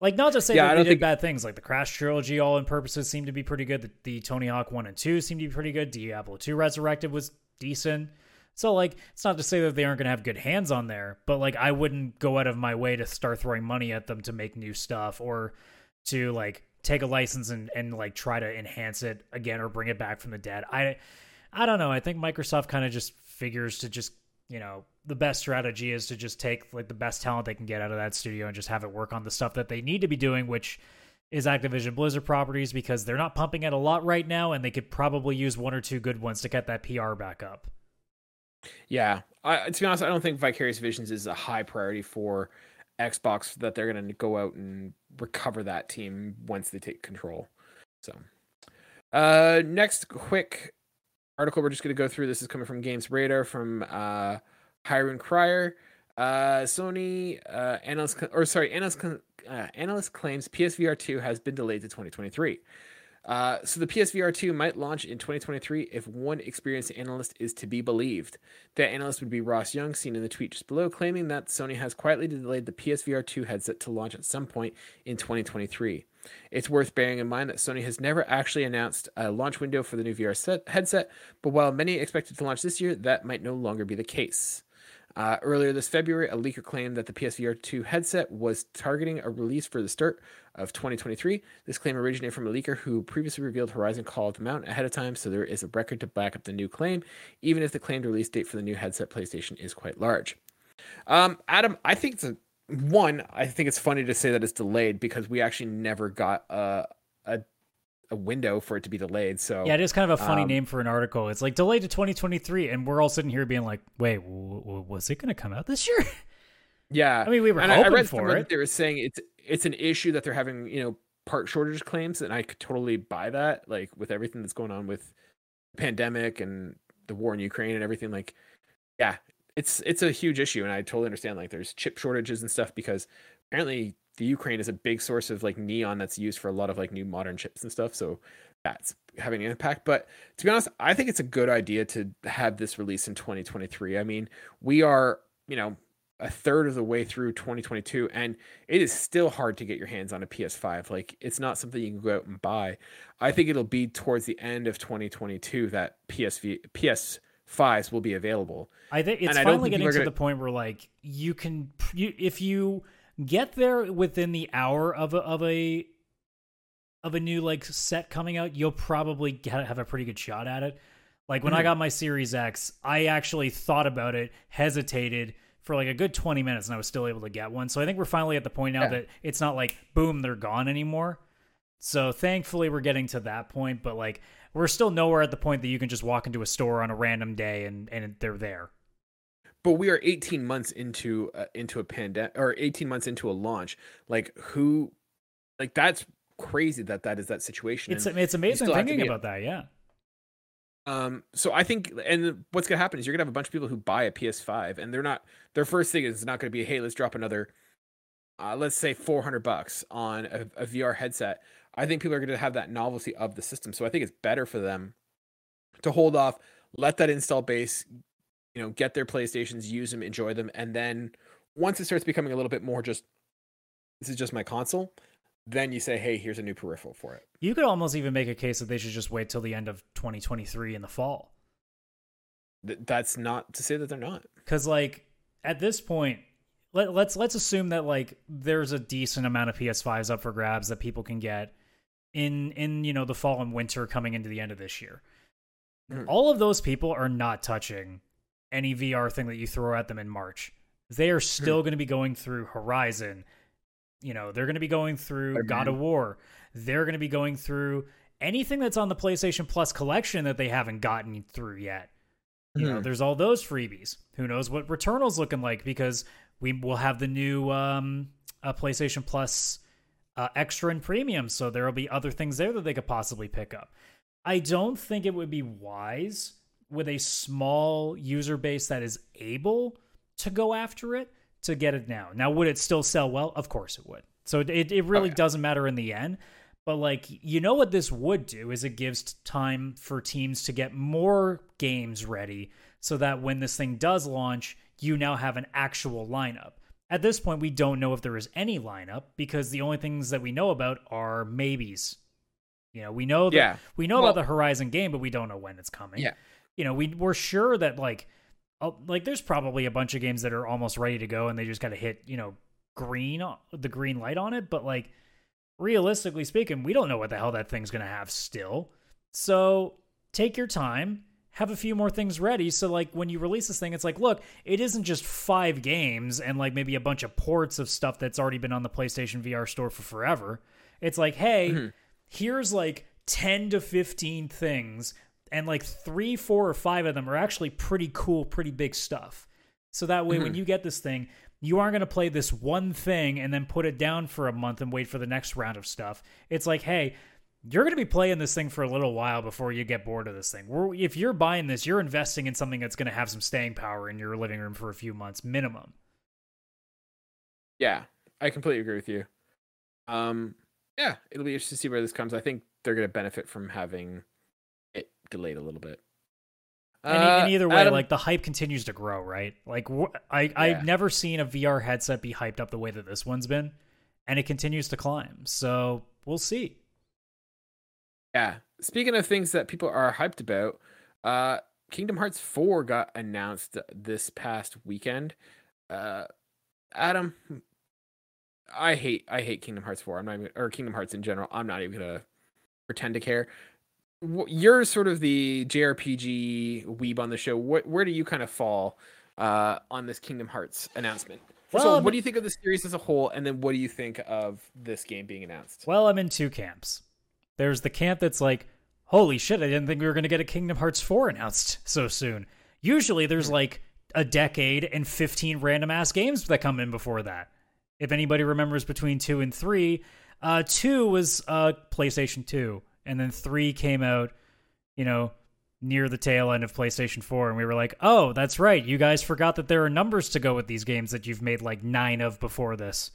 Like not to say yeah, that they did think... bad things. Like the Crash trilogy, all in purposes seemed to be pretty good. The, the Tony Hawk one and two seemed to be pretty good. Diablo two Resurrected was decent. So like it's not to say that they aren't going to have good hands on there, but like I wouldn't go out of my way to start throwing money at them to make new stuff or to like take a license and, and like try to enhance it again or bring it back from the dead. I I don't know. I think Microsoft kind of just figures to just you know the best strategy is to just take like the best talent they can get out of that studio and just have it work on the stuff that they need to be doing, which is Activision Blizzard properties because they're not pumping out a lot right now and they could probably use one or two good ones to get that PR back up. Yeah, I, to be honest, I don't think Vicarious Visions is a high priority for Xbox that they're going to go out and recover that team once they take control. So, uh, next quick article we're just going to go through. This is coming from Games Radar from uh, Hirun Cryer. Uh, Sony uh, analyst or sorry analyst uh, analyst claims PSVR 2 has been delayed to 2023. Uh, so the PSVR 2 might launch in 2023 if one experienced analyst is to be believed. That analyst would be Ross Young, seen in the tweet just below, claiming that Sony has quietly delayed the PSVR 2 headset to launch at some point in 2023. It's worth bearing in mind that Sony has never actually announced a launch window for the new VR set, headset, but while many expected to launch this year, that might no longer be the case. Uh, earlier this February, a leaker claimed that the PSVR 2 headset was targeting a release for the start of 2023. This claim originated from a leaker who previously revealed Horizon Call of the Mountain ahead of time, so there is a record to back up the new claim, even if the claimed release date for the new headset PlayStation is quite large. Um, Adam, I think it's a one. I think it's funny to say that it's delayed because we actually never got a a window for it to be delayed. So yeah, it is kind of a funny um, name for an article. It's like delayed to 2023, and we're all sitting here being like, "Wait, w- w- was it going to come out this year?" Yeah, I mean, we were and hoping I read for it. They were saying it's it's an issue that they're having, you know, part shortage claims, and I could totally buy that. Like with everything that's going on with the pandemic and the war in Ukraine and everything, like, yeah, it's it's a huge issue, and I totally understand. Like, there's chip shortages and stuff because apparently the Ukraine is a big source of like neon that's used for a lot of like new modern chips and stuff. So that's having an impact. But to be honest, I think it's a good idea to have this release in 2023. I mean, we are, you know, a third of the way through 2022 and it is still hard to get your hands on a PS5 like it's not something you can go out and buy I think it'll be towards the end of 2022 that PSV PS5s will be available I think it's And finally think getting to are the point where like you can you, if you get there within the hour of a of a of a new like set coming out, you'll probably get, have a pretty good shot at it. Like when I Mhm. got my Series X, I actually thought about it, hesitated for like a good 20 minutes and I was still able to get one. So I think we're finally at the point now Yeah. that it's not like boom, they're gone anymore. So thankfully we're getting to that point, but like we're still nowhere at the point that you can just walk into a store on a random day and and they're there. But we are 18 months into uh, into a pandemic or 18 months into a launch. Like who like that's crazy that that is that situation. It's and, it's amazing still have to thinking about that, yeah. um so i think and what's going to happen is you're going to have a bunch of people who buy a ps5 and they're not their first thing is not going to be hey let's drop another uh, let's say 400 bucks on a, a vr headset. I think people are going to have that novelty of the system. So i think it's better for them to hold off let that install base you know get their playstations use them enjoy them and then once it starts becoming a little bit more just this is just my console then you say hey here's a new peripheral for it You could almost even make a case that they should just wait till the end of 2023 in the fall. Th- that's not to say that they're not Cuz like at this point, let, let's let's assume that like there's a decent amount of PS5s up for grabs that people can get in in you know the fall and winter coming into the end of this year. Mhm. All of those people are not touching any VR thing that you throw at them in March. They are still going to be going through Horizon. You know, they're going to be going through God of War. They're going to be going through anything that's on the PlayStation Plus collection that they haven't gotten through yet. You know, Mhm. there's all those freebies. Who knows what Returnal's looking like because we will have the new um, uh, PlayStation Plus uh, extra and premium, so there will be other things there that they could possibly pick up. I don't think it would be wise with a small user base that is able to go after it to get it now. Now, would it still sell well? Of course it would. So it, it really oh, yeah. doesn't matter in the end. But like, you know what this would do is it gives time for teams to get more games ready so that when this thing does launch, you now have an actual lineup. At this point, we don't know if there is any lineup because the only things that we know about are maybes. You know, we know that Yeah. we know Well- about the Horizon game, but we don't know when it's coming. Yeah. You know, we we're sure that like uh, like there's probably a bunch of games that are almost ready to go and they just got to hit, you know, green the green light on it, but like realistically speaking, we don't know what the hell that thing's going to have still. So, take your time, have a few more things ready so like when you release this thing it's like, look, it isn't just 5 games and like maybe a bunch of ports of stuff that's already been on the PlayStation VR store for forever. It's like, hey, Mhm. here's like 10 to 15 things and like 3, 4 or 5 of them are actually pretty cool, pretty big stuff. So that way when Mhm. you get this thing, you aren't going to play this one thing and then put it down for a month and wait for the next round of stuff. It's like, hey, you're going to be playing this thing for a little while before you get bored of this thing. We're, if you're buying this, you're investing in something that's going to have some staying power in your living room for a few months minimum. Yeah, I completely agree with you. Um, yeah, it'll be interesting to see where this comes. I think they're going to benefit from having delayed a little bit. And, Uh, and either way, Adam- like the hype continues to grow, right? Like wh- I, Yeah. I've never seen a VR headset be hyped up the way that this one's been, and it continues to climb. So we'll see. yeah. Speaking of things that people are hyped about, uh, Kingdom Hearts 4 got announced this past weekend. Uh, Adam, I hate I hate Kingdom Hearts 4. I'm not even or Kingdom Hearts in general. I'm not even gonna pretend to care. You're sort of the JRPG weeb on the show. What where do you kind of fall uh, on this Kingdom Hearts announcement? First Well, all, what do you think of the series as a whole, and then what do you think of this game being announced? Well, I'm in two camps. There's the camp that's like, holy shit, I didn't think we were going to get a Kingdom Hearts 4 announced so soon. Usually there's like a decade and 15 random ass games that come in before that. If anybody remembers between 2 and 3, uh 2 was uh PlayStation 2 and then 3 came out, you know, near the tail end of PlayStation 4 and we were like, "Oh, that's right. You guys forgot that there are numbers to go with these games that you've made like 9 of before this."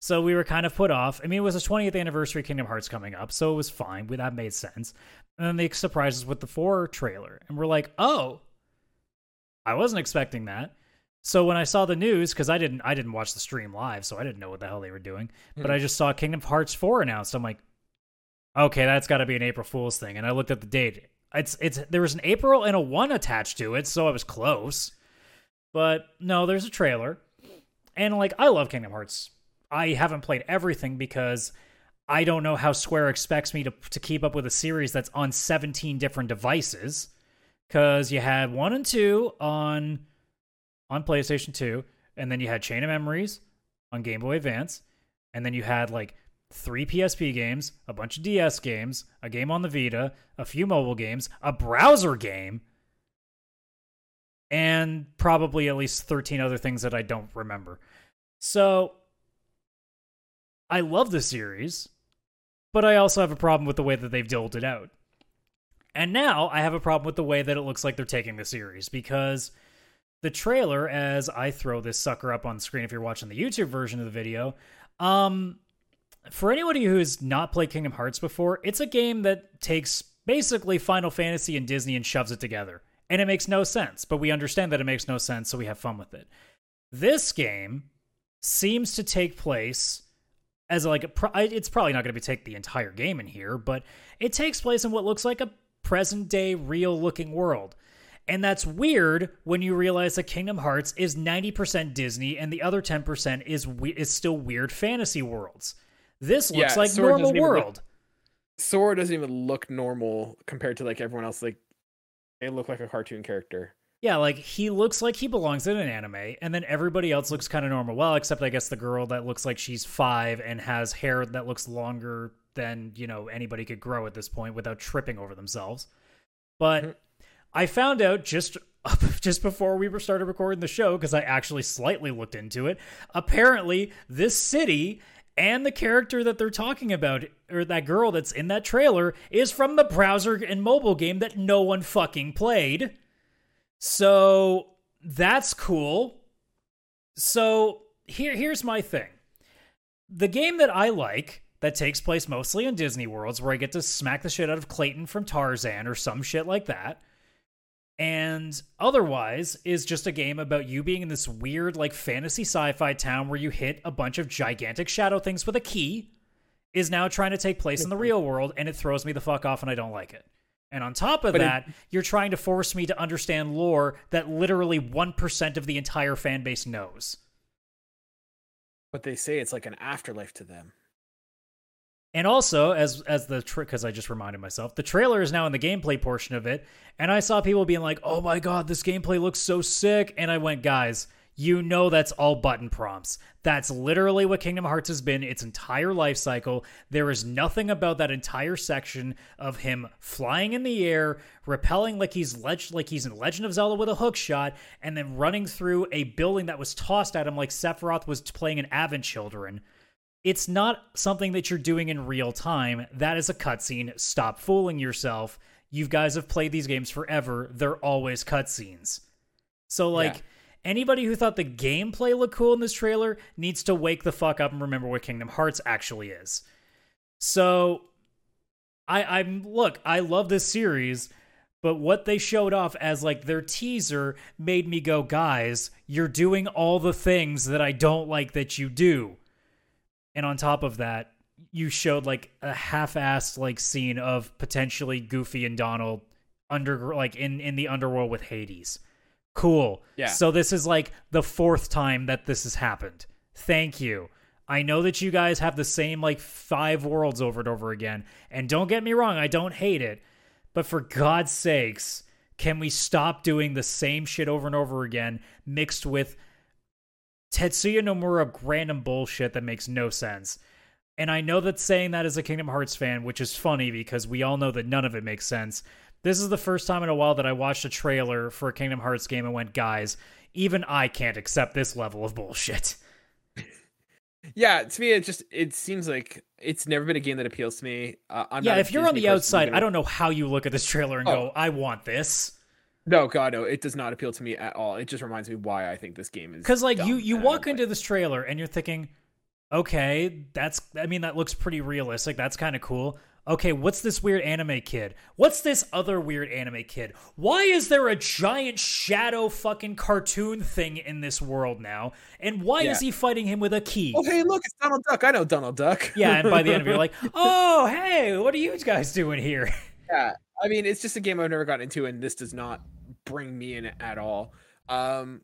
So we were kind of put off. I mean, it was the 20th anniversary of Kingdom Hearts coming up, so it was fine. We- That made sense. And then they surprised us with the 4 trailer. And we're like, oh, I wasn't expecting that. So when I saw the news, because I didn't I didn't watch the stream live, so I didn't know what the hell they were doing. But Hmm. I just saw Kingdom Hearts 4 announced. I'm like, okay, that's got to be an April Fool's thing. And I looked at the date. It's it's there was an April and a one attached to it, so I was close. But no, there's a trailer. And like I love Kingdom Hearts. I haven't played everything because I don't know how Square expects me to to keep up with a series that's on 17 different devices. Cause you had one and two on on PlayStation 2, and then you had Chain of Memories on Game Boy Advance, and then you had like three PSP games, a bunch of DS games, a game on the Vita, a few mobile games, a browser game, and probably at least 13 other things that I don't remember. So I love the series, but I also have a problem with the way that they've doled it out. And now I have a problem with the way that it looks like they're taking the series because the trailer, as I throw this sucker up on screen if you're watching the YouTube version of the video, um, for anybody who has not played Kingdom Hearts before, it's a game that takes basically Final Fantasy and Disney and shoves it together. And it makes no sense, but we understand that it makes no sense, so we have fun with it. This game seems to take place as like a it's probably not going to be take the entire game in here, but it takes place in what looks like a present day real looking world. And that's weird when you realize that Kingdom Hearts is 90% Disney and the other 10% is we- is still weird fantasy worlds. This looks Yeah, like Sora normal doesn't look- world. Sora doesn't even look normal compared to like everyone else. Like they look like a cartoon character. Yeah, like he looks like he belongs in an anime, and then everybody else looks kind of normal. Well, except I guess the girl that looks like she's five and has hair that looks longer than you know anybody could grow at this point without tripping over themselves. But Mhm. I found out just just before we started recording the show because I actually slightly looked into it. Apparently, this city and the character that they're talking about, or that girl that's in that trailer, is from the browser and mobile game that no one fucking played. So that's cool. So here here's my thing. The game that I like that takes place mostly in Disney worlds where I get to smack the shit out of Clayton from Tarzan or some shit like that. And otherwise is just a game about you being in this weird like fantasy sci-fi town where you hit a bunch of gigantic shadow things with a key is now trying to take place in the real world and it throws me the fuck off and I don't like it. And on top of But it- that, you're trying to force me to understand lore that literally 1% of the entire fan base knows. But they say it's like an afterlife to them. And also, as as the because I just reminded myself, the trailer is now in the gameplay portion of it, and I saw people being like, "Oh my god, this gameplay looks so sick!" And I went, "Guys, you know that's all button prompts. That's literally what Kingdom Hearts has been its entire life cycle. There is nothing about that entire section of him flying in the air, repelling like he's like he's in Legend of Zelda with a hook shot, and then running through a building that was tossed at him like Sephiroth was playing an Advent Children." It's not something that you're doing in real time. That is a cutscene. Stop fooling yourself. You guys have played these games forever. They're always cutscenes. So, like, Yeah. anybody who thought the gameplay looked cool in this trailer needs to wake the fuck up and remember what Kingdom Hearts actually is. So, I, I'm look, I love this series, but what they showed off as like their teaser made me go, guys, you're doing all the things that I don't like that you do. And on top of that, you showed like a half-assed like scene of potentially Goofy and Donald under like in in the underworld with Hades. Cool. Yeah. So this is like the fourth time that this has happened. Thank you. I know that you guys have the same like five worlds over and over again. And don't get me wrong, I don't hate it. But for God's sakes, can we stop doing the same shit over and over again mixed with Tetsuya Nomura random bullshit that makes no sense. And I know that saying that as a Kingdom Hearts fan, which is funny because we all know that none of it makes sense. This is the first time in a while that I watched a trailer for a Kingdom Hearts game and went, guys, even I can't accept this level of bullshit. Yeah, to me, it just it seems like it's never been a game that appeals to me. Uh, I'm yeah, if you're on the outside. I don't know how you look at this trailer and Oh. go, I want this. No, God, no, it does not appeal to me at all. It just reminds me why I think this game is. Because like you you walk like into this trailer and you're thinking, okay, that's I mean that looks pretty realistic. That's kind of cool. Okay, what's this weird anime kid? What's this other weird anime kid? Why is there a giant shadow fucking cartoon thing in this world now? And why Yeah. is he fighting him with a key? Oh, hey, look, it's Donald Duck. I know Donald Duck. Yeah, and by the end of it, you're like, oh, hey, what are you guys doing here? yeah. I mean, it's just a game I've never gotten into, and this does not bring me in at all. Um,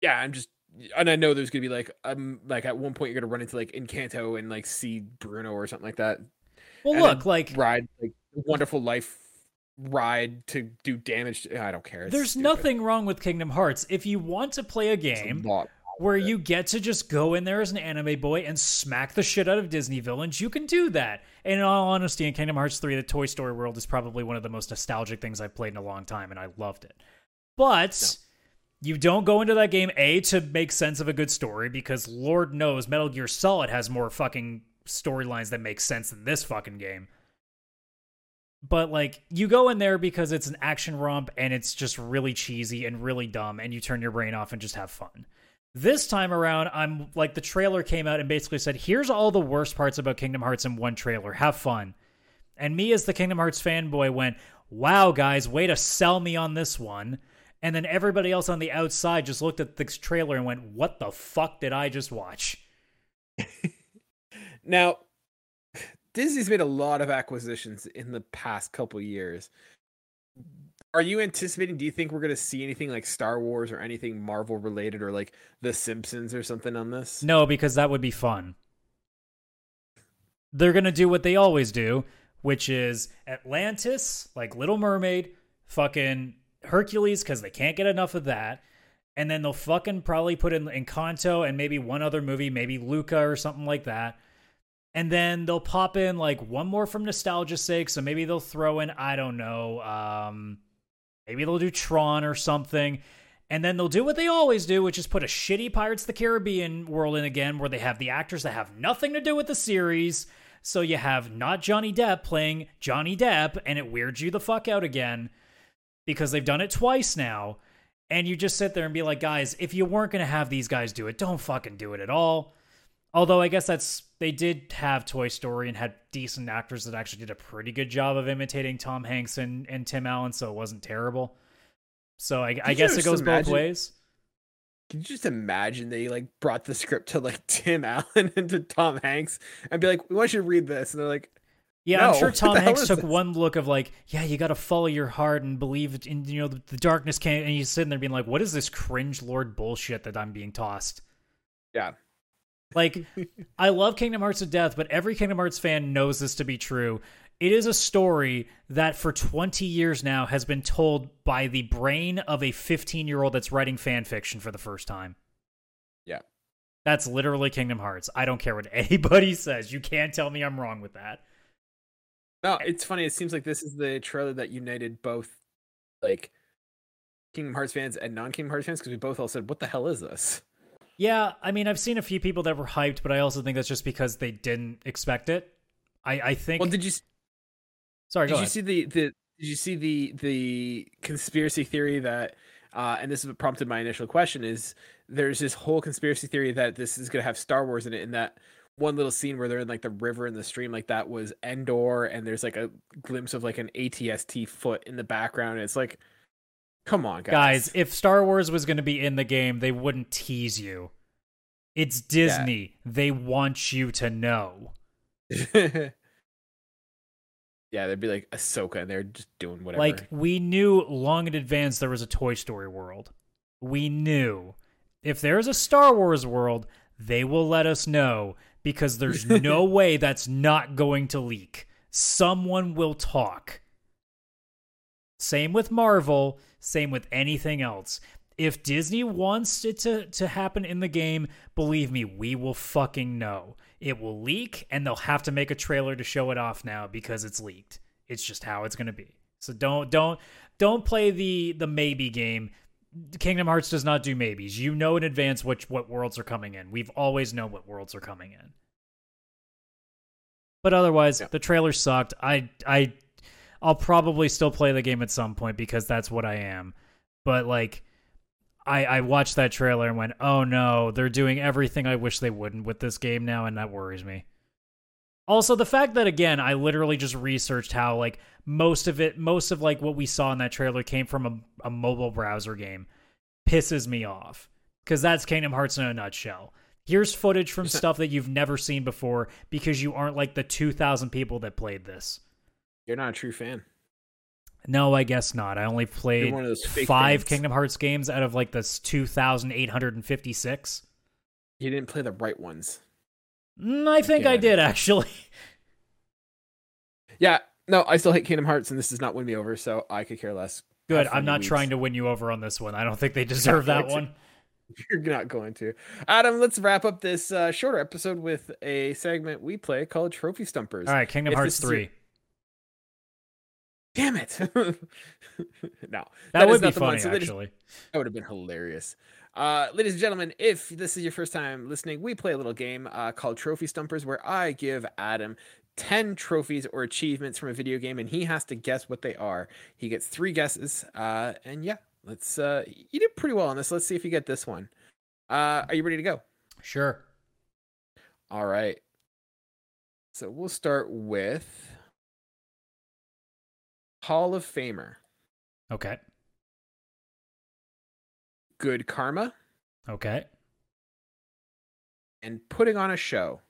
yeah, I'm just, and I know there's gonna be like, um, like at one point you're gonna run into like Encanto and like see Bruno or something like that. Well, And look, like, ride like wonderful life ride to do damage. To, I don't care. It's there's stupid. nothing wrong with Kingdom Hearts. If you want to play a a game lot. Where you get to just go in there as an anime boy and smack the shit out of Disney villains, you can do that. And in all honesty, in Kingdom Hearts 3, the Toy Story world is probably one of the most nostalgic things I've played in a long time, and I loved it. But you don't go into that game, A, to make sense of a good story, because Lord knows Metal Gear Solid has more fucking storylines that make sense than this fucking game. But like you go in there because it's an action romp and it's just really cheesy and really dumb and you turn your brain off and just have fun. This time around, I'm like the trailer came out and basically said, "Here's all the worst parts about Kingdom Hearts in one trailer. Have fun." And me as the Kingdom Hearts fanboy went, "Wow, guys, way to sell me on this one." And then everybody else on the outside just looked at this trailer and went, "What the fuck did I just watch?" Now, Disney's made a lot of acquisitions in the past couple years. Are you anticipating? Do you think we're going to see anything like Star Wars or anything Marvel related or like The Simpsons or something on this? No, because that would be fun. They're going to do what they always do, which is Atlantis, like Little Mermaid, fucking Hercules, because they can't get enough of that. And then they'll fucking probably put in Encanto and maybe one other movie, maybe Luca or something like that. And then they'll pop in like one more from nostalgia's sake. So maybe they'll throw in, I don't know, um, maybe they'll do Tron or something. And then they'll do what they always do, which is put a shitty Pirates of the Caribbean world in again, where they have the actors that have nothing to do with the series. So you have not Johnny Depp playing Johnny Depp, and it weirds you the fuck out again because they've done it twice now. And you just sit there and be like, guys, if you weren't going to have these guys do it, don't fucking do it at all. Although I guess that's they did have Toy Story and had decent actors that actually did a pretty good job of imitating Tom Hanks and, and Tim Allen, so it wasn't terrible. So I, I guess it goes both ways. Can you just imagine they like brought the script to like Tim Allen and to Tom Hanks and be like, "We want you to read this," and they're like, Yeah, I'm sure Tom Hanks took this? one look of like, yeah, you got to follow your heart and believe in you know the, the darkness can't. And he's sitting there being like, what is this cringe lord bullshit that I'm being tossed? "Yeah, Like, I love Kingdom Hearts to death, but every Kingdom Hearts fan knows this to be true. It is a story that for 20 years now has been told by the brain of a 15 year old that's writing fan fiction for the first time. Yeah. That's literally Kingdom Hearts. I don't care what anybody says. You can't tell me I'm wrong with that. No, it's funny. It seems like this is the trailer that united both like Kingdom Hearts fans and non-Kingdom Hearts fans because we both all said, "What the hell is this?" Yeah, I mean, I've seen a few people that were hyped, but I also think that's just because they didn't expect it. I, I think. Well, did you sorry, go did you see the the did you see the the conspiracy theory that uh and this is what prompted my initial question is there's this whole conspiracy theory that this is going to have Star Wars in it and that one little scene where they're in like the river and the stream like that was Endor and there's like a glimpse of like an ATST foot in the background and it's like come on guys. Guys, if Star Wars was going to be in the game, they wouldn't tease you. It's Disney. They want you to know. yeah, they'd be like Ahsoka and they're just doing whatever. Like, we knew long in advance there was a Toy Story world. We knew. If there's a Star Wars world, they will let us know because there's no way that's not going to leak. Someone will talk. Same with Marvel, same with anything else. If Disney wants it to, to happen in the game, believe me, we will fucking know. It will leak, and they'll have to make a trailer to show it off now because it's leaked. It's just how it's gonna be. So don't don't don't play the the maybe game. Kingdom Hearts does not do maybes. You know in advance which what worlds are coming in. We've always known what worlds are coming in. But otherwise, Yeah. the trailer sucked. I I I'll probably still play the game at some point because that's what I am. But like I I watched that trailer and went, "Oh no, they're doing everything I wish they wouldn't with this game now and that worries me." Also, the fact that again, I literally just researched how like most of it, most of like what we saw in that trailer came from a, a mobile browser game, pisses me off because that's Kingdom Hearts in a nutshell. Here's footage from stuff that you've never seen before because you aren't like the 2,000 people that played this. You're not a true fan. No, I guess not. I only played one of those five fans. Kingdom Hearts games out of like this 2,856. You didn't play the right ones. Mm, I think I did actually. Yeah, no, I still hate Kingdom Hearts, and this does not win me over, so I could care less. Good. I'm not weebs. trying to win you over on this one. I don't think they deserve that one. to. You're not going to. Adam, let's wrap up this uh, shorter episode with a segment we play called Trophy Stumpers. All right, Kingdom If Hearts this is your- 3. Damn it. no, that would be not the one, funny, so that actually. That would have been hilarious. Uh, ladies and gentlemen, if this is your first time listening, we play a little game uh, called Trophy Stumpers where I give Adam 10 trophies or achievements from a video game and he has to guess what they are. He gets three guesses. Uh, and yeah, let's. Uh, you did pretty well on this. Let's see if you get this one. Uh, are you ready to go? Sure. All right. So we'll start with Hall of Famer, Okay. Good Karma, Okay. and Putting on a Show.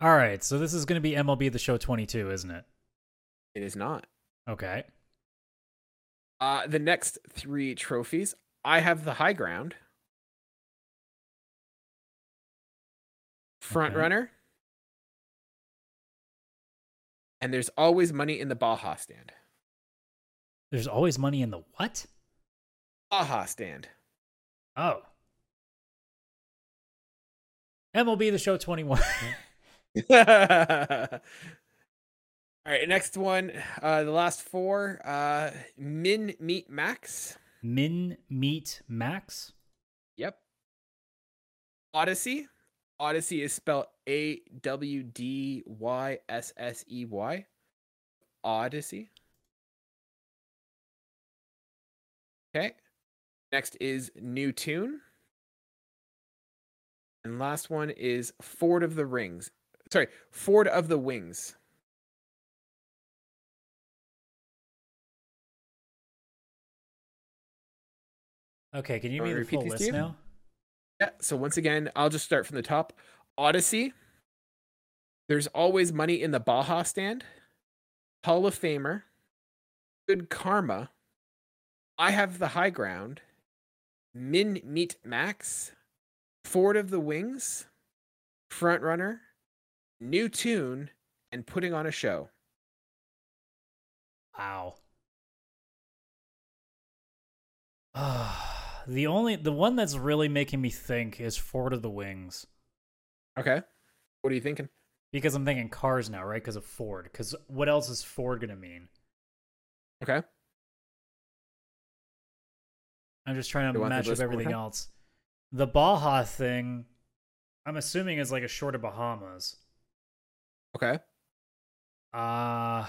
All right. So this is going to be MLB The Show 22, isn't it? It is not. Okay. Uh, the next three trophies, I have the high ground. Front Okay. runner. And there's always money in the Baja stand. There's always money in the what? Aha stand. Oh. MLB The Show 21. All right, next one. Uh, the last four. Uh, Min Meet Max. Min Meat Max. Yep. Odyssey. Odyssey is spelled A W D Y S S E Y. Odyssey. Okay. Next is New Tune. And last one is Ford of the Rings. Sorry, Ford of the Wings. Okay, can you me the repeat full list now? Yeah, so once again, I'll just start from the top. Odyssey. There's always money in the Baja stand. Hall of Famer. Good Karma. I have the high ground. Min Meet Max. Ford of the Wings. Front Runner. New Tune. And Putting on a Show. Wow. the only the one that's really making me think is Ford of the Wings Okay. What are you thinking? because I'm thinking cars now, right? Because of Ford. Because what else is Ford gonna mean? Okay. I'm just trying to You match up list one more everything else. The Baja thing, I'm assuming is like a short of Bahamas. Okay. Uh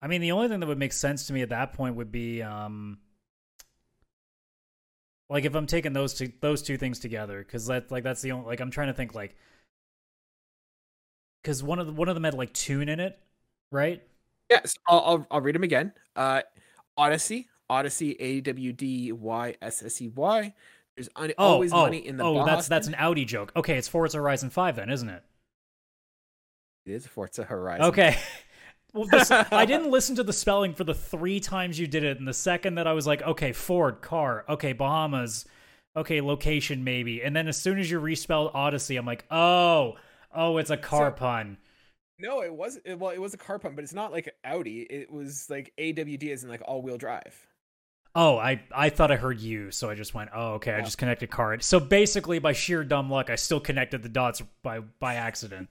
I mean the only thing that would make sense to me at that point would be um like if I'm taking those two those two things together cuz that like that's the only like I'm trying to think like cuz one of the, one of them had like tune in it, right? Yes, I'll, I'll I'll read them again. Uh, Odyssey, Odyssey, A W D Y S S E Y. There's un- Oh, always oh, money in the. Oh, Baja that's that's an Audi joke. Okay, it's Forza Horizon 5 then, isn't it? It is Forza Horizon. Okay. Well, this, I didn't listen to the spelling for the three times you did it, and the second that I was like, okay, Ford, car, okay, Bahamas, okay, location maybe, and then as soon as you respelled Odyssey, I'm like, oh, oh, it's a car So- pun. No, it was it, well, it was a car pun, but it's not like Audi. It was like A W D as in like all wheel drive. Oh, I I thought I heard you, so I just went, oh, okay, I just connected car. So basically, by sheer dumb luck, I still connected the dots by by accident.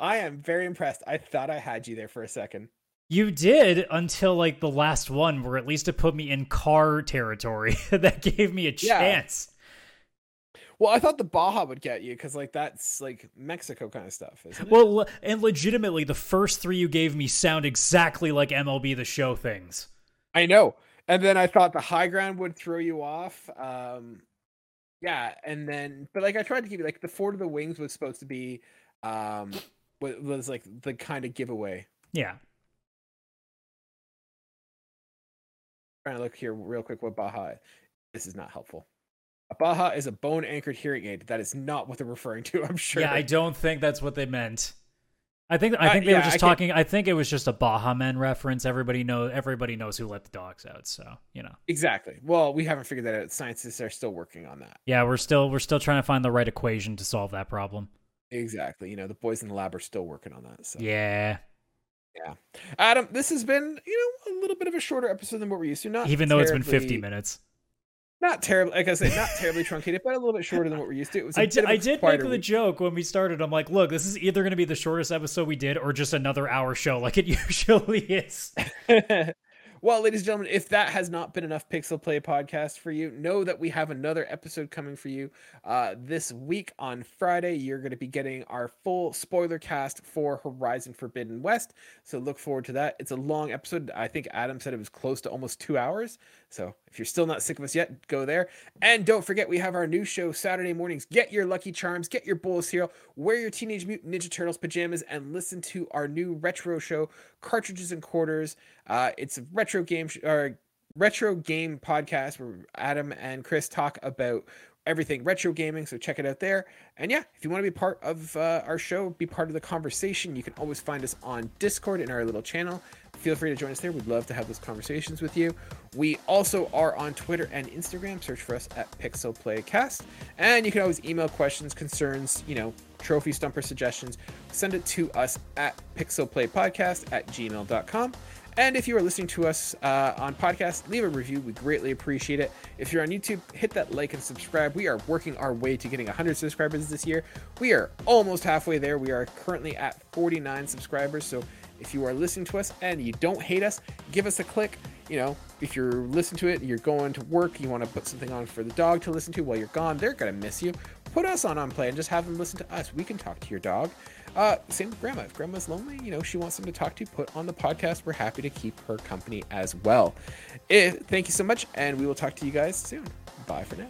I am very impressed. I thought I had you there for a second. You did until like the last one, where at least it put me in car territory. that gave me a Yeah. chance. Well, I thought the Baja would get you because like that's like Mexico kind of stuff, isn't it? Well, and legitimately, the first three you gave me sound exactly like MLB The Show things. I know. And then I thought the high ground would throw you off. Um yeah, and then but like I tried to keep it like the Ford of the Wings was supposed to be um was like the kind of giveaway. Yeah. Trying to look here real quick what Baha. This is not helpful. A Baha is a bone anchored hearing aid. That is not what they're referring to. I'm sure. Yeah, I don't think that's what they meant. I think I think uh, they yeah, were just I talking. Can... I think it was just a Baha Men reference. Everybody knows. Everybody knows who let the dogs out. So you know exactly. Well, we haven't figured that out. Scientists are still working on that. Yeah, we're still we're still trying to find the right equation to solve that problem. Exactly. You know, the boys in the lab are still working on that. So yeah, yeah. Adam, this has been you know a little bit of a shorter episode than what we're used to. Not even though terribly... it's been fifty minutes not terribly, like I said, not terribly truncated, but a little bit shorter than what we're used to. It was. I did, I did make the week. joke when we started. I'm like, look, this is either going to be the shortest episode we did, or just another hour show, like it usually is. Well, ladies and gentlemen, if that has not been enough Pixel Play podcast for you, know that we have another episode coming for you uh, this week on Friday. You're going to be getting our full spoiler cast for Horizon Forbidden West. So look forward to that. It's a long episode. I think Adam said it was close to almost two hours. So if you're still not sick of us yet, go there. And don't forget, we have our new show Saturday mornings. Get your Lucky Charms, get your of cereal, wear your Teenage Mutant Ninja Turtles pajamas, and listen to our new retro show, Cartridges and Quarters. Uh, it's a retro game sh- or retro game podcast where Adam and Chris talk about everything retro gaming. So check it out there. And yeah, if you want to be part of uh, our show, be part of the conversation, you can always find us on Discord in our little channel. Feel free to join us there. We'd love to have those conversations with you. We also are on Twitter and Instagram. Search for us at Pixel Playcast. And you can always email questions, concerns, you know, trophy stumper suggestions. Send it to us at pixelplaypodcast at gmail.com. And if you are listening to us uh, on podcast, leave a review. We greatly appreciate it. If you're on YouTube, hit that like and subscribe. We are working our way to getting 100 subscribers this year. We are almost halfway there. We are currently at 49 subscribers. So if you are listening to us and you don't hate us, give us a click. You know, if you're listening to it, you're going to work, you want to put something on for the dog to listen to while you're gone, they're going to miss you. Put us on on play and just have them listen to us. We can talk to your dog. Uh, same with grandma. If grandma's lonely, you know, she wants someone to talk to, put on the podcast. We're happy to keep her company as well. If, thank you so much, and we will talk to you guys soon. Bye for now.